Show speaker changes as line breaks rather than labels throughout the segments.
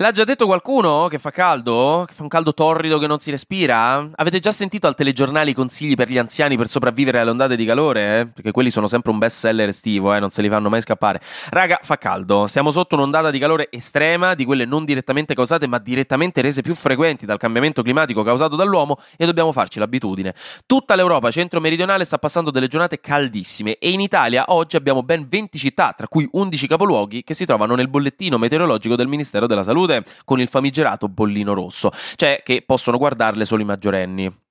L'ha già detto qualcuno che fa caldo? Che fa un caldo torrido che non si respira? Avete già sentito al telegiornale i consigli per gli anziani per sopravvivere alle ondate di calore? Eh? Perché quelli sono sempre un best seller estivo, eh? non se li fanno mai scappare. Raga, fa caldo. Siamo sotto un'ondata di calore estrema, di quelle non direttamente causate, ma direttamente rese più frequenti dal cambiamento climatico causato dall'uomo e dobbiamo farci l'abitudine. Tutta l'Europa centro-meridionale sta passando delle giornate caldissime e in Italia oggi abbiamo ben 20 città, tra cui 11 capoluoghi, che si trovano nel bollettino meteorologico del Ministero della Salute con il famigerato bollino rosso, cioè che possono guardarle solo i maggiorenni.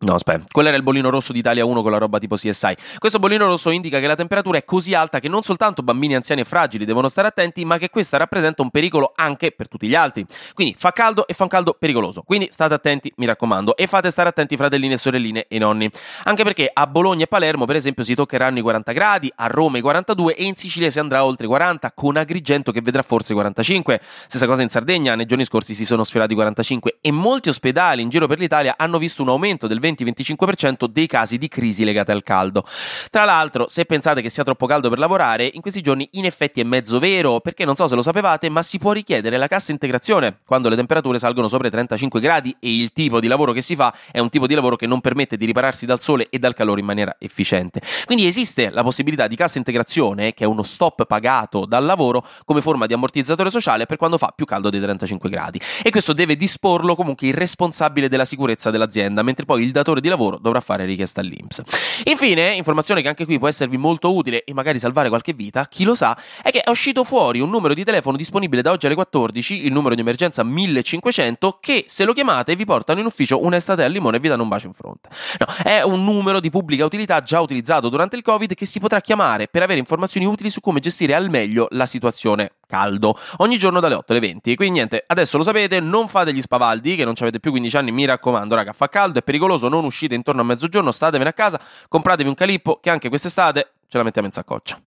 No, aspetta, quello era il bollino rosso d'Italia 1 con la roba tipo CSI. Questo bollino rosso indica che la temperatura è così alta che non soltanto bambini anziani e fragili devono stare attenti, ma che questa rappresenta un pericolo anche per tutti gli altri. Quindi fa caldo e fa un caldo pericoloso. Quindi state attenti, mi raccomando, e fate stare attenti fratellini e sorelline e nonni. Anche perché a Bologna e Palermo, per esempio, si toccheranno i 40 gradi, a Roma i 42 e in Sicilia si andrà oltre i 40, con Agrigento che vedrà forse i 45. Stessa cosa in Sardegna, nei giorni scorsi si sono sfiorati i 45 e molti ospedali in giro per l'Italia hanno visto un aumento del 20 20-25% dei casi di crisi legate al caldo. Tra l'altro, se pensate che sia troppo caldo per lavorare, in questi giorni in effetti è mezzo vero, perché non so se lo sapevate, ma si può richiedere la cassa integrazione quando le temperature salgono sopra i 35 gradi e il tipo di lavoro che si fa è un tipo di lavoro che non permette di ripararsi dal sole e dal calore in maniera efficiente. Quindi esiste la possibilità di cassa integrazione, che è uno stop pagato dal lavoro come forma di ammortizzatore sociale per quando fa più caldo dei 35 gradi. E questo deve disporlo comunque il responsabile della sicurezza dell'azienda, mentre poi il datore di lavoro dovrà fare richiesta all'Inps. Infine, informazione che anche qui può esservi molto utile e magari salvare qualche vita, chi lo sa, è che è uscito fuori un numero di telefono disponibile da oggi alle 14, il numero di emergenza 1500, che se lo chiamate vi portano in ufficio un'estate al limone e vi danno un bacio in fronte. No, è un numero di pubblica utilità già utilizzato durante il Covid che si potrà chiamare per avere informazioni utili su come gestire al meglio la situazione caldo ogni giorno dalle 8 alle 20. Quindi niente, adesso lo sapete, non fate gli spavaldi che non avete più 15 anni, mi raccomando, raga, fa caldo, è pericoloso, non uscite intorno a mezzogiorno, statevene a casa, compratevi un calippo che anche quest'estate ce la mettiamo in saccoccia.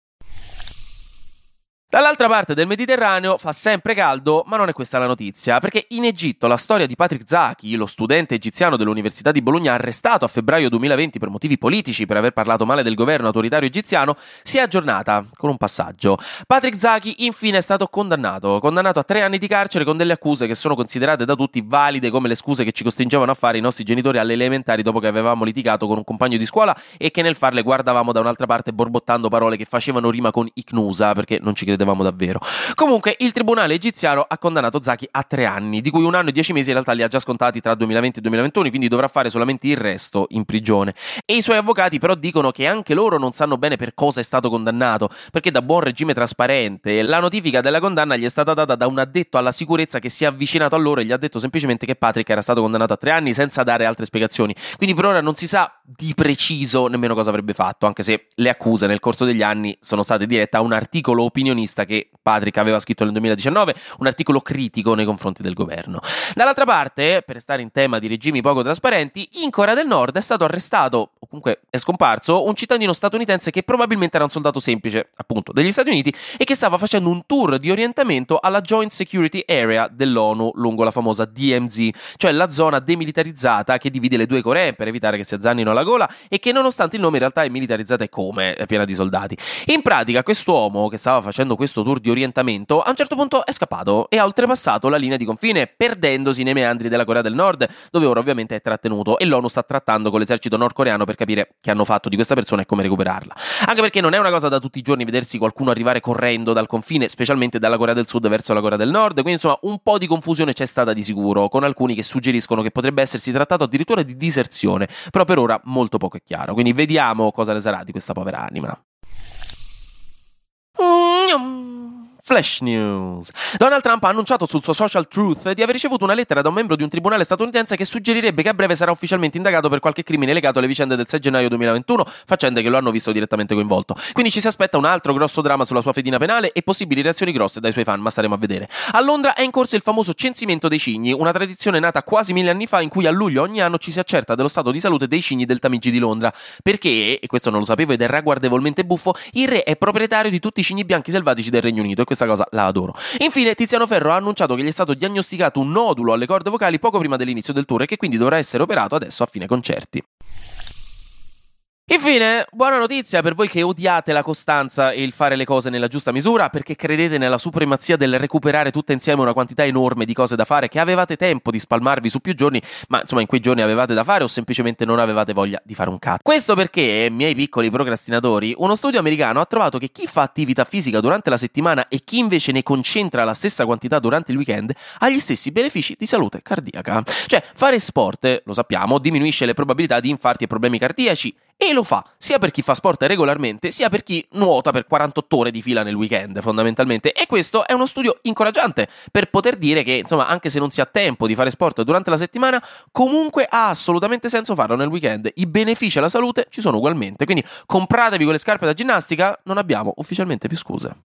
Dall'altra parte del Mediterraneo fa sempre caldo, ma non è questa la notizia, perché in Egitto la storia di Patrick Zaki, lo studente egiziano dell'Università di Bologna arrestato a febbraio 2020 per motivi politici per aver parlato male del governo autoritario egiziano, si è aggiornata con un passaggio. Patrick Zaki infine è stato condannato, condannato a tre anni di carcere con delle accuse che sono considerate da tutti valide come le scuse che ci costringevano a fare i nostri genitori alle elementari dopo che avevamo litigato con un compagno di scuola e che nel farle guardavamo da un'altra parte borbottando parole che facevano rima con icnusa perché non ci credevamo credevamo davvero. Comunque, il tribunale egiziano ha condannato Zaki a tre anni, di cui un anno e dieci mesi in realtà li ha già scontati tra 2020 e 2021, quindi dovrà fare solamente il resto in prigione. E i suoi avvocati però dicono che anche loro non sanno bene per cosa è stato condannato, perché da buon regime trasparente la notifica della condanna gli è stata data da un addetto alla sicurezza che si è avvicinato a loro e gli ha detto semplicemente che Patrick era stato condannato a tre anni senza dare altre spiegazioni. Quindi per ora non si sa di preciso nemmeno cosa avrebbe fatto, anche se le accuse nel corso degli anni sono state dirette a un articolo opinionista che Patrick aveva scritto nel 2019, un articolo critico nei confronti del governo. Dall'altra parte, per stare in tema di regimi poco trasparenti, in Corea del Nord è stato arrestato, o comunque è scomparso, un cittadino statunitense che probabilmente era un soldato semplice, appunto, degli Stati Uniti e che stava facendo un tour di orientamento alla Joint Security Area dell'ONU lungo la famosa DMZ, cioè la zona demilitarizzata che divide le due Coree per evitare che si azzannino la gola e che nonostante il nome in realtà è militarizzata e come, è piena di soldati. In pratica quest'uomo che stava facendo questo tour di orientamento, a un certo punto è scappato e ha oltrepassato la linea di confine, perdendosi nei meandri della Corea del Nord, dove ora ovviamente è trattenuto e l'ONU sta trattando con l'esercito nordcoreano per capire che hanno fatto di questa persona e come recuperarla. Anche perché non è una cosa da tutti i giorni vedersi qualcuno arrivare correndo dal confine, specialmente dalla Corea del Sud verso la Corea del Nord, quindi insomma un po' di confusione c'è stata di sicuro, con alcuni che suggeriscono che potrebbe essersi trattato addirittura di diserzione, però per ora molto poco è chiaro, quindi vediamo cosa ne sarà di questa povera anima. Flash News. Donald Trump ha annunciato sul suo social Truth di aver ricevuto una lettera da un membro di un tribunale statunitense che suggerirebbe che a breve sarà ufficialmente indagato per qualche crimine legato alle vicende del 6 gennaio 2021, faccende che lo hanno visto direttamente coinvolto. Quindi ci si aspetta un altro grosso dramma sulla sua fedina penale e possibili reazioni grosse dai suoi fan, ma staremo a vedere. A Londra è in corso il famoso censimento dei cigni, una tradizione nata quasi mille anni fa in cui a luglio ogni anno ci si accerta dello stato di salute dei cigni del Tamigi di Londra. Perché, e questo non lo sapevo ed è ragguardevolmente buffo, il re è proprietario di tutti i cigni bianchi selvatici del Regno Unito e questa cosa la adoro. Infine, Tiziano Ferro ha annunciato che gli è stato diagnosticato un nodulo alle corde vocali poco prima dell'inizio del tour e che quindi dovrà essere operato adesso a fine concerti. Infine, buona notizia per voi che odiate la costanza e il fare le cose nella giusta misura, perché credete nella supremazia del recuperare tutte insieme una quantità enorme di cose da fare che avevate tempo di spalmarvi su più giorni, ma insomma in quei giorni avevate da fare o semplicemente non avevate voglia di fare un cazzo. Questo perché, miei piccoli procrastinatori, uno studio americano ha trovato che chi fa attività fisica durante la settimana e chi invece ne concentra la stessa quantità durante il weekend ha gli stessi benefici di salute cardiaca. Cioè, fare sport, lo sappiamo, diminuisce le probabilità di infarti e problemi cardiaci e lo fa sia per chi fa sport regolarmente, sia per chi nuota per 48 ore di fila nel weekend, fondamentalmente. E questo è uno studio incoraggiante per poter dire che, insomma, anche se non si ha tempo di fare sport durante la settimana, comunque ha assolutamente senso farlo nel weekend. I benefici alla salute ci sono ugualmente. Quindi compratevi quelle scarpe da ginnastica, non abbiamo ufficialmente più scuse.